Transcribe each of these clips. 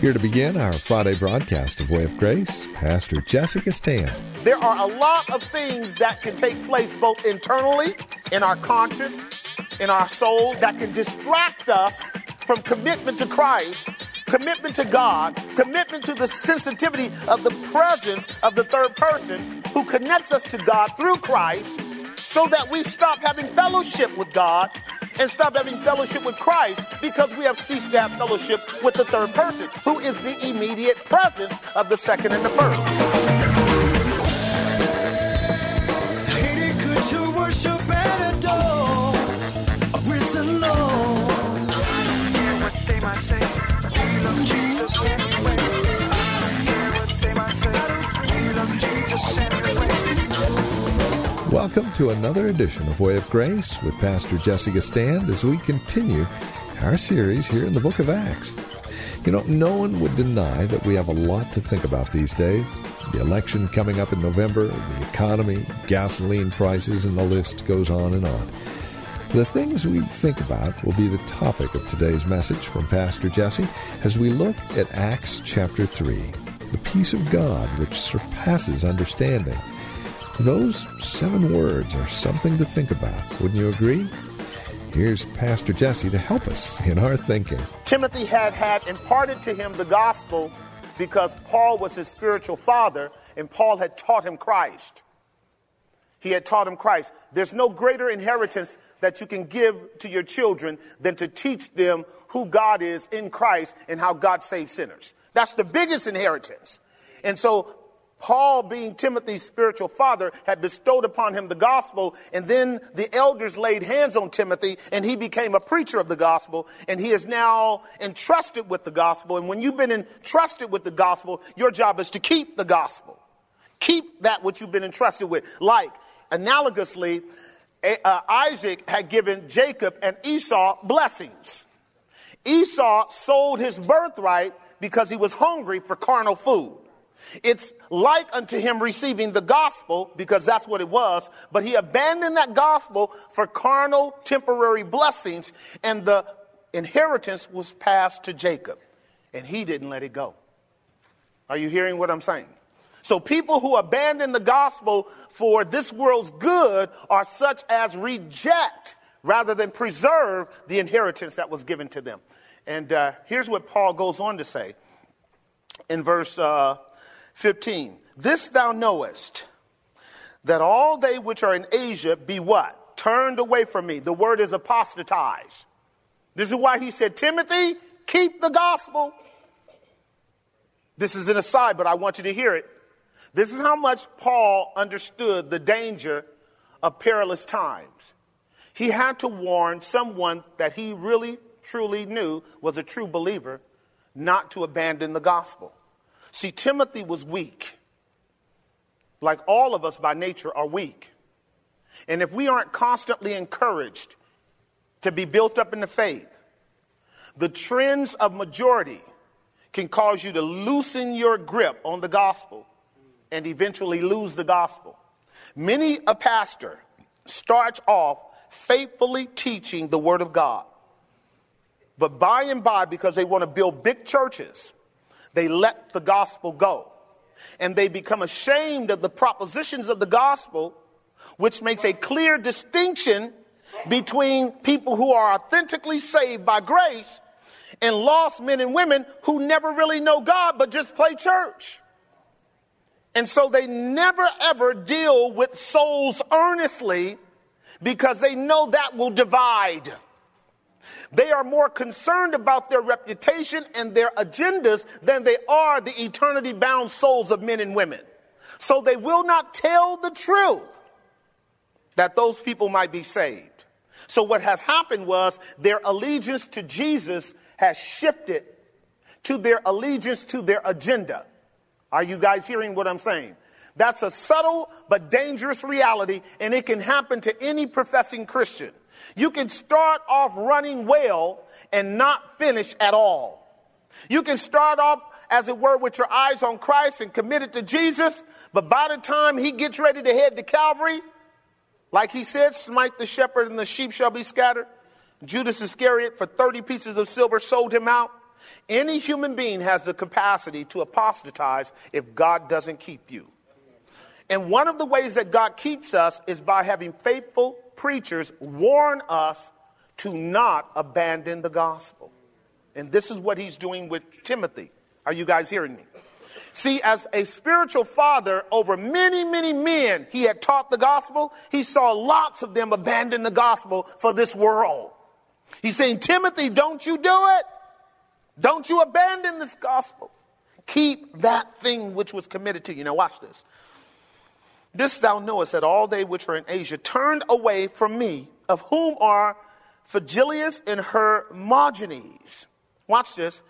Here to begin our Friday broadcast of Way of Grace, Pastor Jesse Gistand. There are a lot of things that can take place both internally, in our conscience, in our soul, that can distract us from commitment to Christ, commitment to God, commitment to the sensitivity of the presence of the third person who connects us to God through Christ so that we stop having fellowship with God and stop having fellowship with Christ because we have ceased to have fellowship with the third person, who is the immediate presence of the second and the first. Welcome to another edition of Way of Grace with Pastor Jesse Gistand as we continue our series here in the book of Acts. You know, no one would deny that we have a lot to think about these days. The election coming up in November, the economy, gasoline prices, and the list goes on and on. The things we think about will be the topic of today's message from Pastor Jesse as we look at Acts chapter 3, the peace of God which surpasses understanding. Those seven words are something to think about, wouldn't you agree? Here's Pastor Jesse to help us in our thinking. Timothy had had imparted to him the gospel because Paul was his spiritual father and Paul had taught him Christ. He had taught him Christ. There's no greater inheritance that you can give to your children than to teach them who God is in Christ and how God saves sinners. That's the biggest inheritance. And so Paul, being Timothy's spiritual father, had bestowed upon him the gospel, and then the elders laid hands on Timothy, and he became a preacher of the gospel, and he is now entrusted with the gospel. And when you've been entrusted with the gospel, your job is to keep the gospel. Keep that which you've been entrusted with. Like, analogously, uh, Isaac had given Jacob and Esau blessings. Esau sold his birthright because he was hungry for carnal food. It's like unto him receiving the gospel, because that's what it was, but he abandoned that gospel for carnal temporary blessings, and the inheritance was passed to Jacob, and he didn't let it go. Are you hearing what I'm saying? So people who abandon the gospel for this world's good are such as reject rather than preserve the inheritance that was given to them. And uh, here's what Paul goes on to say in verse uh, 15. This thou knowest, that all they which are in Asia be what? Turned away from me. The word is apostatized. This is why he said, Timothy, keep the gospel. This is an aside, but I want you to hear it. This is how much Paul understood the danger of perilous times. He had to warn someone that he really, truly knew was a true believer not to abandon the gospel. See, Timothy was weak. Like all of us by nature are weak. And if we aren't constantly encouraged to be built up in the faith, the trends of majority can cause you to loosen your grip on the gospel and eventually lose the gospel. Many a pastor starts off faithfully teaching the word of God. But by and by, because they want to build big churches, they let the gospel go. And they become ashamed of the propositions of the gospel, which makes a clear distinction between people who are authentically saved by grace and lost men and women who never really know God but just play church. And so they never ever deal with souls earnestly because they know that will divide. They are more concerned about their reputation and their agendas than they are the eternity bound souls of men and women. So they will not tell the truth that those people might be saved. So what has happened was their allegiance to Jesus has shifted to their allegiance to their agenda. Are you guys hearing what I'm saying? That's a subtle but dangerous reality, and it can happen to any professing Christian. You can start off running well and not finish at all. You can start off, as it were, with your eyes on Christ and committed to Jesus, but by the time he gets ready to head to Calvary, like he said, smite the shepherd and the sheep shall be scattered. Judas Iscariot, for 30 pieces of silver, sold him out. Any human being has the capacity to apostatize if God doesn't keep you. And one of the ways that God keeps us is by having faithful preachers warn us to not abandon the gospel. And this is what he's doing with Timothy. Are you guys hearing me? See, as a spiritual father over many, many men, he had taught the gospel. He saw lots of them abandon the gospel for this world. He's saying, Timothy, don't you do it. Don't you abandon this gospel. Keep that thing which was committed to you. Now, watch this. This thou knowest that all they which are in Asia turned away from me, of whom are Phygellus and Hermogenes. Watch this.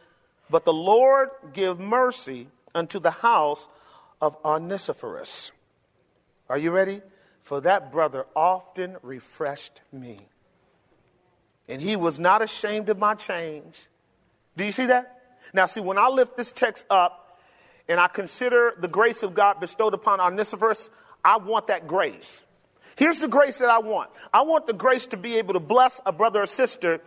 But the Lord give mercy unto the house of Onesiphorus. Are you ready? For that brother often refreshed me. And he was not ashamed of my change. Do you see that? Now, see, when I lift this text up and I consider the grace of God bestowed upon Onesiphorus, I want that grace. Here's the grace that I want I want the grace to be able to bless a brother or sister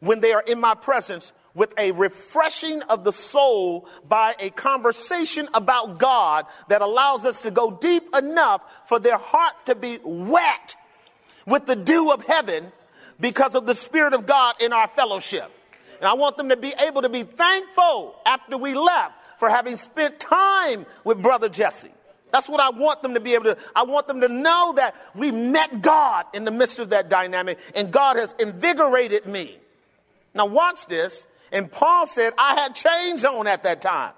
when they are in my presence with a refreshing of the soul by a conversation about God that allows us to go deep enough for their heart to be wet with the dew of heaven because of the Spirit of God in our fellowship. And I want them to be able to be thankful after we left for having spent time with Brother Jesse. That's what I want them to be able to. I want them to know that we met God in the midst of that dynamic and God has invigorated me. Now, watch this. And Paul said, I had chains on at that time.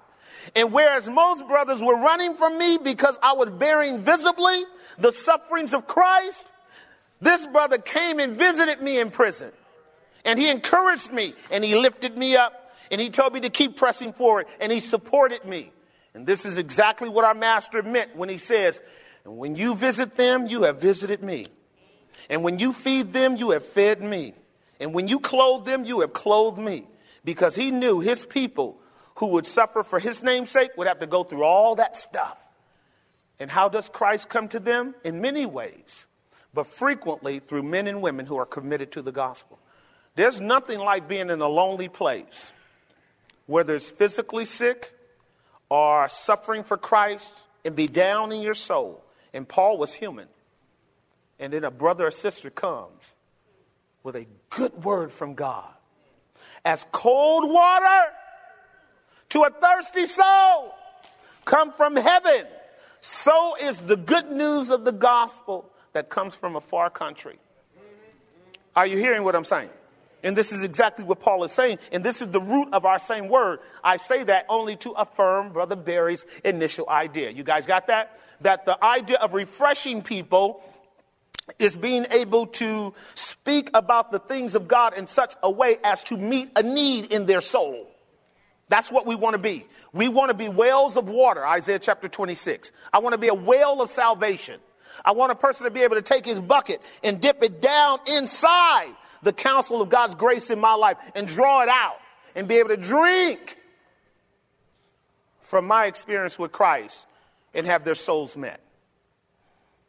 And whereas most brothers were running from me because I was bearing visibly the sufferings of Christ, this brother came and visited me in prison. And he encouraged me and he lifted me up and he told me to keep pressing forward and he supported me. And this is exactly what our master meant when he says, And when you visit them, you have visited me. And when you feed them, you have fed me. And when you clothe them, you have clothed me. Because he knew his people who would suffer for his name's sake would have to go through all that stuff. And how does Christ come to them? In many ways, but frequently through men and women who are committed to the gospel. There's nothing like being in a lonely place, whether it's physically sick or suffering for Christ and be down in your soul. And Paul was human. And then a brother or sister comes with a good word from God. As cold water to a thirsty soul come from heaven, so is the good news of the gospel that comes from a far country. Are you hearing what I'm saying? And this is exactly what Paul is saying. And this is the root of our same word. I say that only to affirm Brother Barry's initial idea. You guys got that? That the idea of refreshing people is being able to speak about the things of God in such a way as to meet a need in their soul. That's what we want to be. We want to be wells of water, Isaiah chapter 26. I want to be a well of salvation. I want a person to be able to take his bucket and dip it down inside the counsel of God's grace in my life and draw it out and be able to drink from my experience with Christ and have their souls met,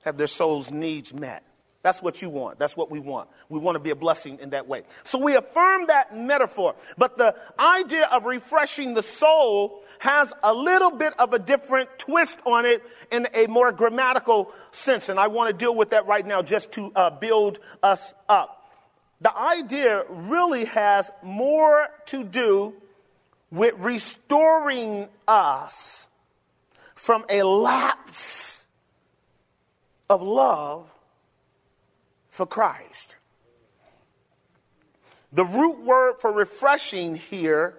have their souls' needs met. That's what you want. That's what we want. We want to be a blessing in that way. So we affirm that metaphor. But the idea of refreshing the soul has a little bit of a different twist on it in a more grammatical sense. And I want to deal with that right now just to uh, build us up the idea really has more to do with restoring us from a lapse of love for Christ. The root word for refreshing here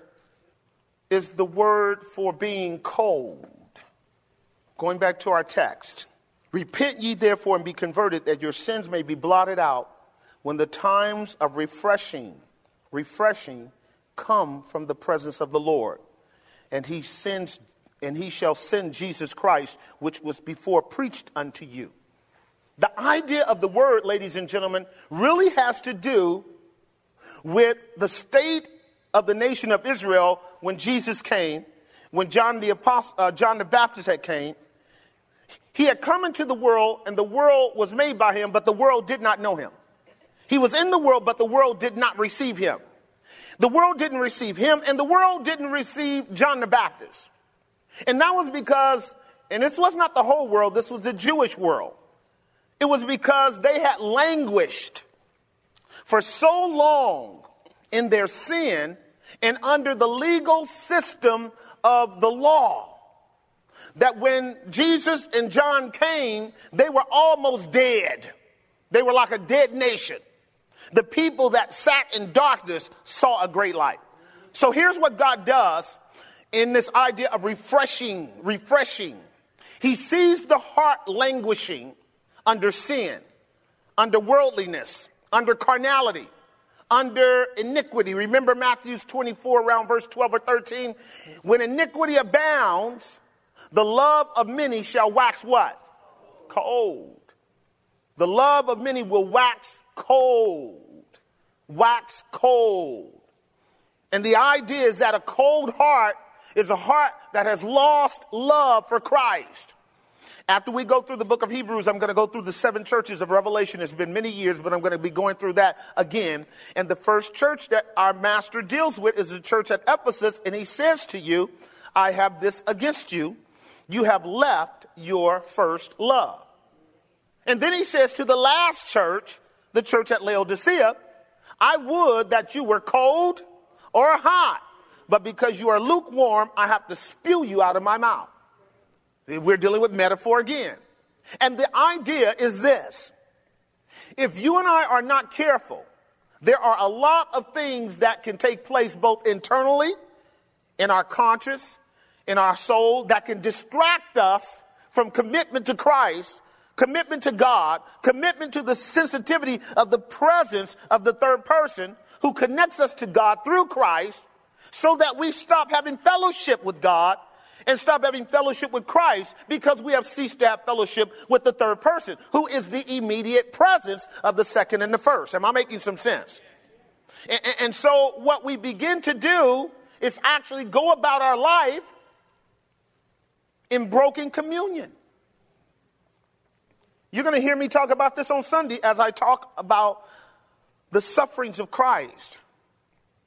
is the word for being cold. Going back to our text. Repent ye therefore and be converted that your sins may be blotted out when the times of refreshing, refreshing come from the presence of the Lord. And he sends and he shall send Jesus Christ, which was before preached unto you. The idea of the word, ladies and gentlemen, really has to do with the state of the nation of Israel when Jesus came, when John the, Apostle, uh, John the Baptist had came. He had come into the world, and the world was made by him, but the world did not know him. He was in the world, but the world did not receive him. The world didn't receive him, and the world didn't receive John the Baptist. And that was because, and this was not the whole world, this was the Jewish world. It was because they had languished for so long in their sin and under the legal system of the law that when Jesus and John came, they were almost dead. They were like a dead nation. The people that sat in darkness saw a great light. So here's what God does in this idea of refreshing, refreshing. He sees the heart languishing under sin, under worldliness, under carnality, under iniquity. Remember Matthew's 24 around verse 12 or 13? When iniquity abounds, the love of many shall wax what? Cold. The love of many will wax cold. Wax cold. And the idea is that a cold heart is a heart that has lost love for Christ. After we go through the book of Hebrews, I'm going to go through the seven churches of Revelation. It's been many years, but I'm going to be going through that again. And the first church that our master deals with is the church at Ephesus. And he says to you, I have this against you. You have left your first love. And then he says to the last church, the church at Laodicea, I would that you were cold or hot, but because you are lukewarm, I have to spew you out of my mouth. We're dealing with metaphor again. And the idea is this if you and I are not careful, there are a lot of things that can take place both internally, in our conscience, in our soul, that can distract us from commitment to Christ, commitment to God, commitment to the sensitivity of the presence of the third person who connects us to God through Christ, so that we stop having fellowship with God and stop having fellowship with Christ because we have ceased to have fellowship with the third person, who is the immediate presence of the second and the first. Am I making some sense? And, and so, what we begin to do is actually go about our life in broken communion. You're going to hear me talk about this on Sunday as I talk about the sufferings of Christ.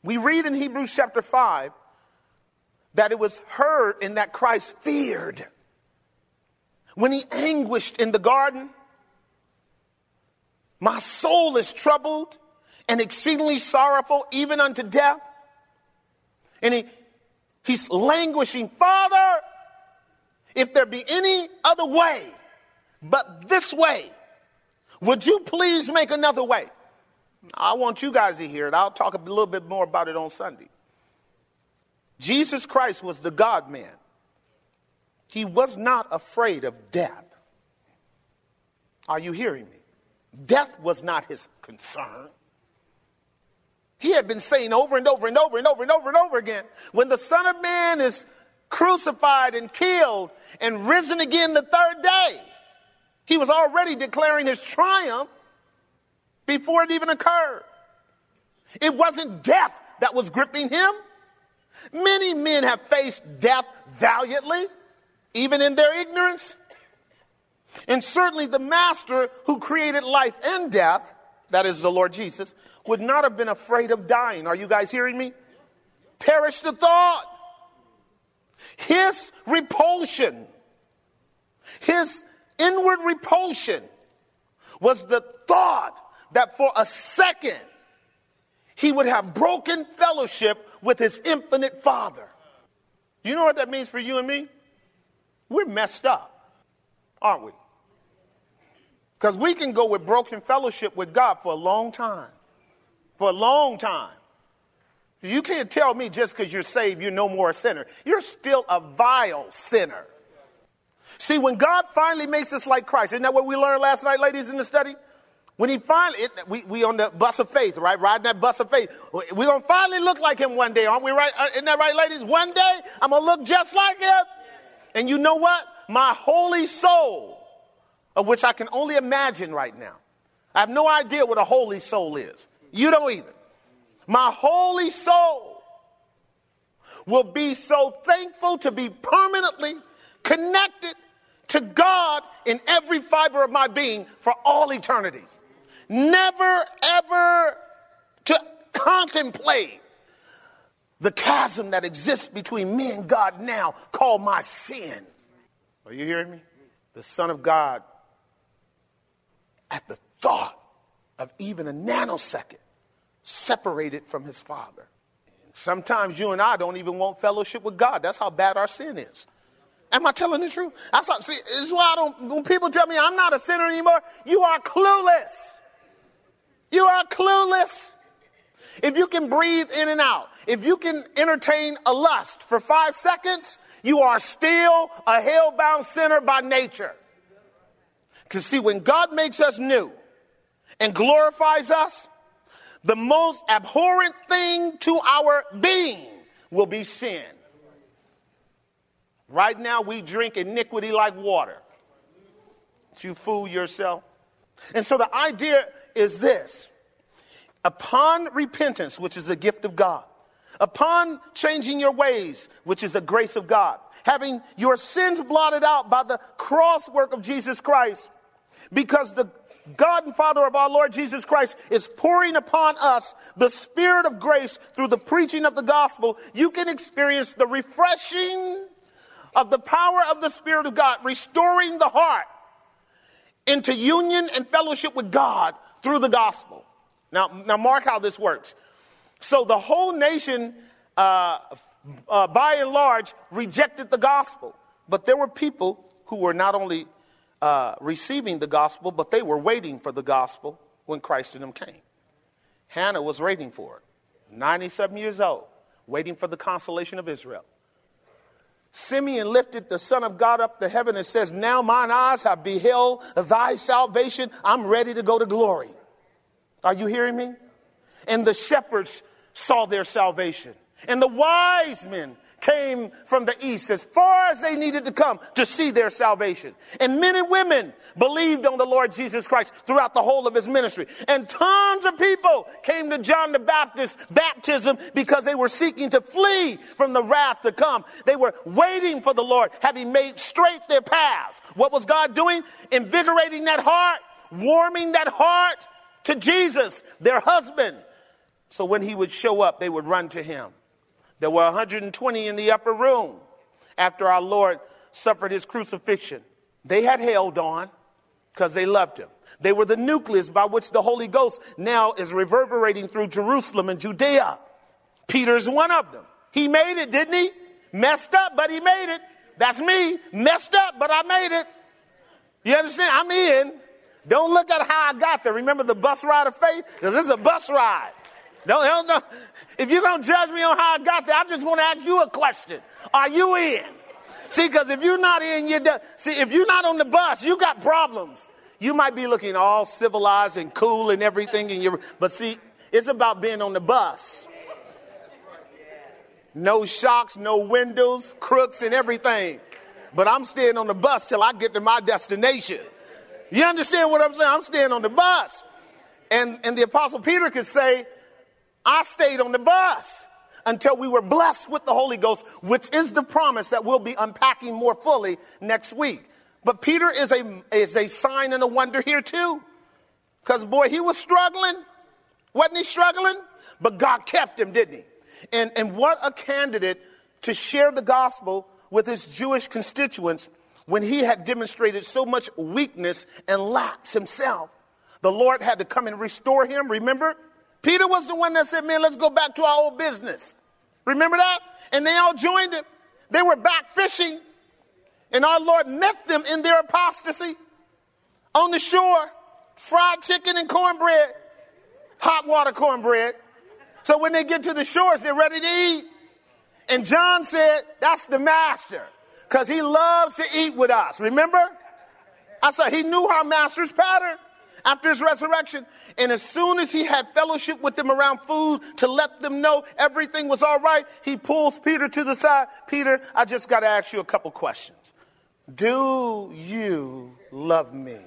We read in Hebrews chapter 5 that it was heard and that Christ feared. When he anguished in the garden, my soul is troubled and exceedingly sorrowful, even unto death. And he, he's languishing, Father, if there be any other way but this way, would you please make another way? I want you guys to hear it. I'll talk a little bit more about it on Sunday. Jesus Christ was the God man. He was not afraid of death. Are you hearing me? Death was not his concern. He had been saying over and over and over and over and over and over again when the Son of Man is crucified and killed and risen again the third day, he was already declaring his triumph before it even occurred. It wasn't death that was gripping him. Many men have faced death valiantly, even in their ignorance. And certainly the master who created life and death, that is the Lord Jesus, would not have been afraid of dying. Are you guys hearing me? Perish the thought. His repulsion, his inward repulsion was the thought that for a second he would have broken fellowship with his infinite Father. You know what that means for you and me? We're messed up, aren't we? Because we can go with broken fellowship with God for a long time. For a long time. You can't tell me just because you're saved, you're no more a sinner. You're still a vile sinner. See, when God finally makes us like Christ, isn't that what we learned last night, ladies, in the study? When he finally, it, we, we on the bus of faith, right? Riding that bus of faith. We're going to finally look like him one day, aren't we right? Uh, isn't that right, ladies? One day, I'm going to look just like him. And you know what? My holy soul, of which I can only imagine right now. I have no idea what a holy soul is. You don't either. My holy soul will be so thankful to be permanently connected to God in every fiber of my being for all eternity never ever to contemplate the chasm that exists between me and God now, called my sin. Are you hearing me? The Son of God, at the thought of even a nanosecond, separated from his Father. Sometimes you and I don't even want fellowship with God. That's how bad our sin is. Am I telling the truth? That's how, see, this is why I don't, when people tell me I'm not a sinner anymore, you are clueless. You are clueless. If you can breathe in and out, if you can entertain a lust for five seconds, you are still a hell-bound sinner by nature. Because see, when God makes us new and glorifies us, the most abhorrent thing to our being will be sin. Right now, we drink iniquity like water. You fool yourself. And so the idea is this upon repentance, which is a gift of God, upon changing your ways, which is a grace of God, having your sins blotted out by the cross work of Jesus Christ, because the God and Father of our Lord Jesus Christ is pouring upon us the Spirit of grace through the preaching of the gospel, you can experience the refreshing of the power of the Spirit of God, restoring the heart into union and fellowship with God through the gospel. Now, now mark how this works. So the whole nation, uh, uh, by and large, rejected the gospel. But there were people who were not only uh, receiving the gospel, but they were waiting for the gospel when Christ in them came. Hannah was waiting for it, 97 years old, waiting for the consolation of Israel. Simeon lifted the Son of God up to heaven and says, Now mine eyes have beheld thy salvation. I'm ready to go to glory. Are you hearing me? And the shepherds saw their salvation. And the wise men came from the east as far as they needed to come to see their salvation. And men and women believed on the Lord Jesus Christ throughout the whole of his ministry. And tons of people came to John the Baptist's baptism because they were seeking to flee from the wrath to come. They were waiting for the Lord, having made straight their paths. What was God doing? Invigorating that heart, warming that heart to Jesus, their husband. So when he would show up, they would run to him. There were 120 in the upper room after our Lord suffered his crucifixion. They had held on because they loved him. They were the nucleus by which the Holy Ghost now is reverberating through Jerusalem and Judea. Peter's one of them. He made it, didn't he? Messed up, but he made it. That's me. Messed up, but I made it. You understand? I'm in. Don't look at how I got there. Remember the bus ride of faith? This is a bus ride. Don't, don't. If you're going to judge me on how I got there, I just want to ask you a question. Are you in? See, because if you're not in, you see, if you're not on the bus, you got problems. You might be looking all civilized and cool and everything, and you but see, it's about being on the bus. No shocks, no windows, crooks, and everything. But I'm staying on the bus till I get to my destination. You understand what I'm saying? I'm staying on the bus. And, and the Apostle Peter could say, I stayed on the bus until we were blessed with the Holy Ghost, which is the promise that we'll be unpacking more fully next week. But Peter is a, is a sign and a wonder here too. Because boy, he was struggling. Wasn't he struggling? But God kept him, didn't he? And, and what a candidate to share the gospel with his Jewish constituents when he had demonstrated so much weakness and lapse himself. The Lord had to come and restore him, remember? Peter was the one that said, Man, let's go back to our old business. Remember that? And they all joined him. They were back fishing. And our Lord met them in their apostasy on the shore, fried chicken and cornbread, hot water cornbread. So when they get to the shores, they're ready to eat. And John said, That's the master because he loves to eat with us. Remember? I said he knew our master's pattern. After his resurrection. And as soon as he had fellowship with them around food to let them know everything was all right, he pulls Peter to the side. Peter, I just got to ask you a couple questions. Do you love me?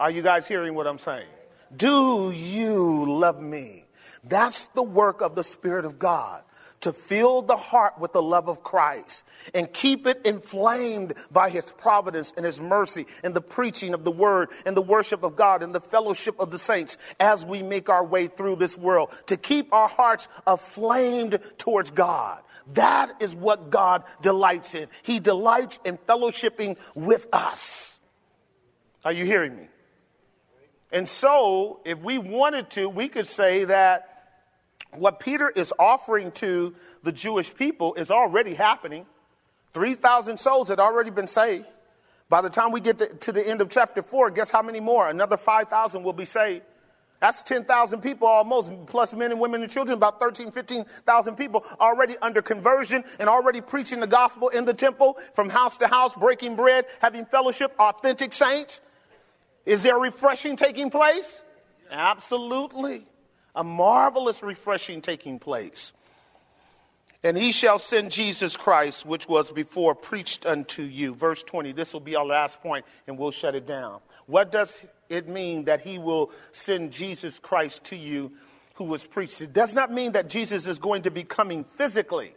Are you guys hearing what I'm saying? Do you love me? That's the work of the Spirit of God to fill the heart with the love of Christ and keep it inflamed by his providence and his mercy and the preaching of the word and the worship of God and the fellowship of the saints as we make our way through this world to keep our hearts aflamed towards God. That is what God delights in. He delights in fellowshipping with us. Are you hearing me? And so, if we wanted to, we could say that what Peter is offering to the Jewish people is already happening. 3,000 souls had already been saved. By the time we get to, to the end of chapter 4, guess how many more? Another 5,000 will be saved. That's 10,000 people almost, plus men and women and children, about 13, 15,000 people already under conversion and already preaching the gospel in the temple from house to house, breaking bread, having fellowship, authentic saints. Is there refreshing taking place? Absolutely a marvelous refreshing taking place. And he shall send Jesus Christ, which was before preached unto you. Verse 20, this will be our last point, and we'll shut it down. What does it mean that he will send Jesus Christ to you who was preached? It does not mean that Jesus is going to be coming physically.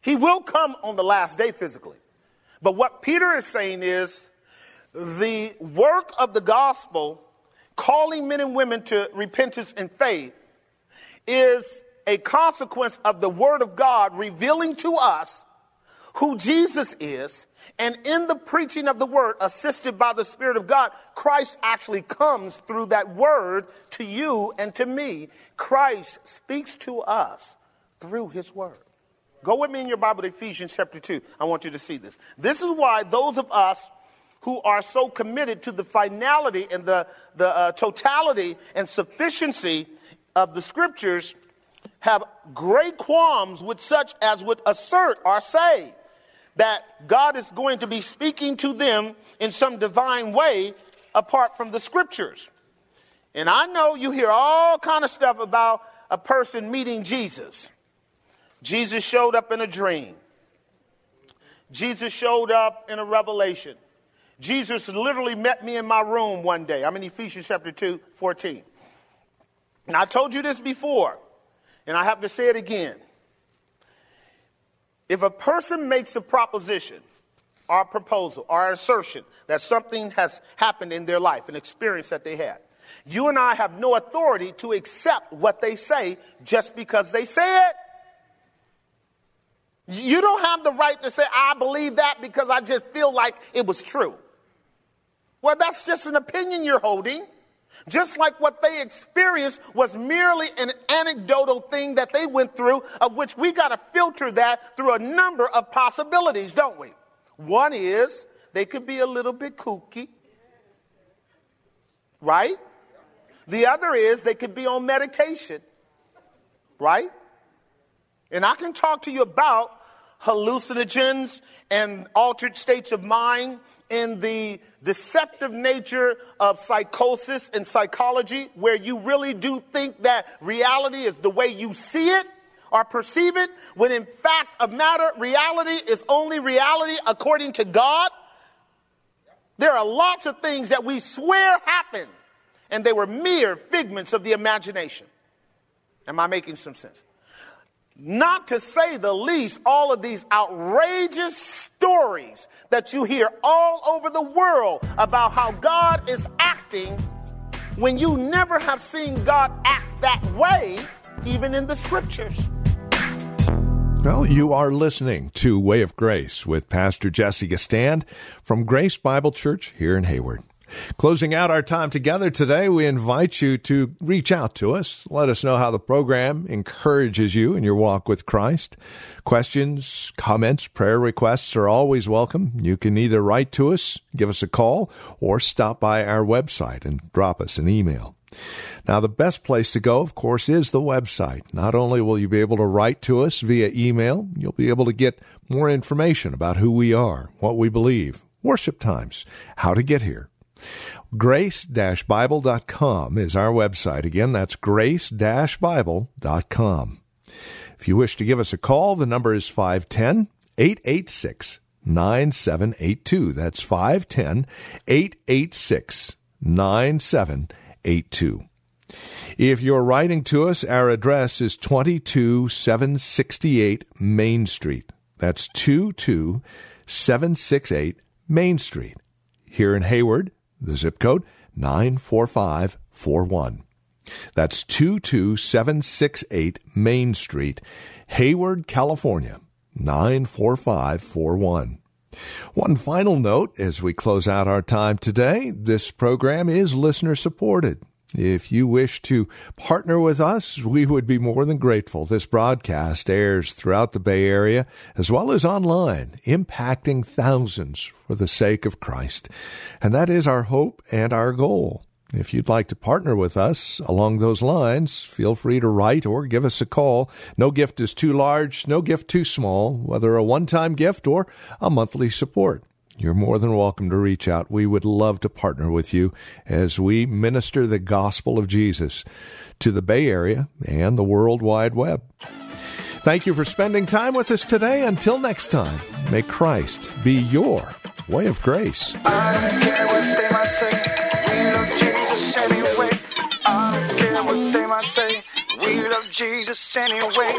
He will come on the last day physically. But what Peter is saying is the work of the gospel calling men and women to repentance and faith is a consequence of the Word of God revealing to us who Jesus is. And in the preaching of the Word, assisted by the Spirit of God, Christ actually comes through that Word to you and to me. Christ speaks to us through His Word. Go with me in your Bible to Ephesians chapter 2. I want you to see this. This is why those of us who are so committed to the finality and the, the uh, totality and sufficiency of the scriptures have great qualms with such as would assert or say that God is going to be speaking to them in some divine way apart from the scriptures. And I know you hear all kind of stuff about a person meeting Jesus. Jesus showed up in a dream. Jesus showed up in a revelation. Jesus literally met me in my room one day. I'm in Ephesians chapter 2, 14. And I told you this before, and I have to say it again. If a person makes a proposition or a proposal or an assertion that something has happened in their life, an experience that they had, you and I have no authority to accept what they say just because they say it. You don't have the right to say, I believe that because I just feel like it was true. Well, that's just an opinion you're holding. Just like what they experienced was merely an anecdotal thing that they went through, of which we got to filter that through a number of possibilities, don't we? One is they could be a little bit kooky, right? The other is they could be on medication, right? And I can talk to you about hallucinogens and altered states of mind in the deceptive nature of psychosis and psychology, where you really do think that reality is the way you see it or perceive it, when in fact of matter, reality is only reality according to God. There are lots of things that we swear happened, and they were mere figments of the imagination. Am I making some sense? Not to say the least, all of these outrageous stories that you hear all over the world about how God is acting when you never have seen God act that way, even in the scriptures. Well, you are listening to Way of Grace with Pastor Jesse Gistand from Grace Bible Church here in Hayward. Closing out our time together today, we invite you to reach out to us. Let us know how the program encourages you in your walk with Christ. Questions, comments, prayer requests are always welcome. You can either write to us, give us a call, or stop by our website and drop us an email. Now, the best place to go, of course, is the website. Not only will you be able to write to us via email, you'll be able to get more information about who we are, what we believe, worship times, how to get here. Grace-Bible.com is our website. Again, that's grace-bible.com. If you wish to give us a call, the number is 510 886 9782. That's 510 886 9782. If you're writing to us, our address is 22768 Main Street. That's 22768 Main Street. Here in Hayward, the zip code 94541. That's 22768 Main Street, Hayward, California 94541. One final note as we close out our time today this program is listener supported. If you wish to partner with us, we would be more than grateful. This broadcast airs throughout the Bay Area as well as online, impacting thousands for the sake of Christ. And that is our hope and our goal. If you'd like to partner with us along those lines, feel free to write or give us a call. No gift is too large, no gift too small, whether a one time gift or a monthly support. You're more than welcome to reach out. We would love to partner with you as we minister the gospel of Jesus to the Bay Area and the World Wide Web. Thank you for spending time with us today. Until next time, may Christ be your way of grace. I don't care what they might say. We love Jesus anyway. I don't care what they might say. We love Jesus anyway.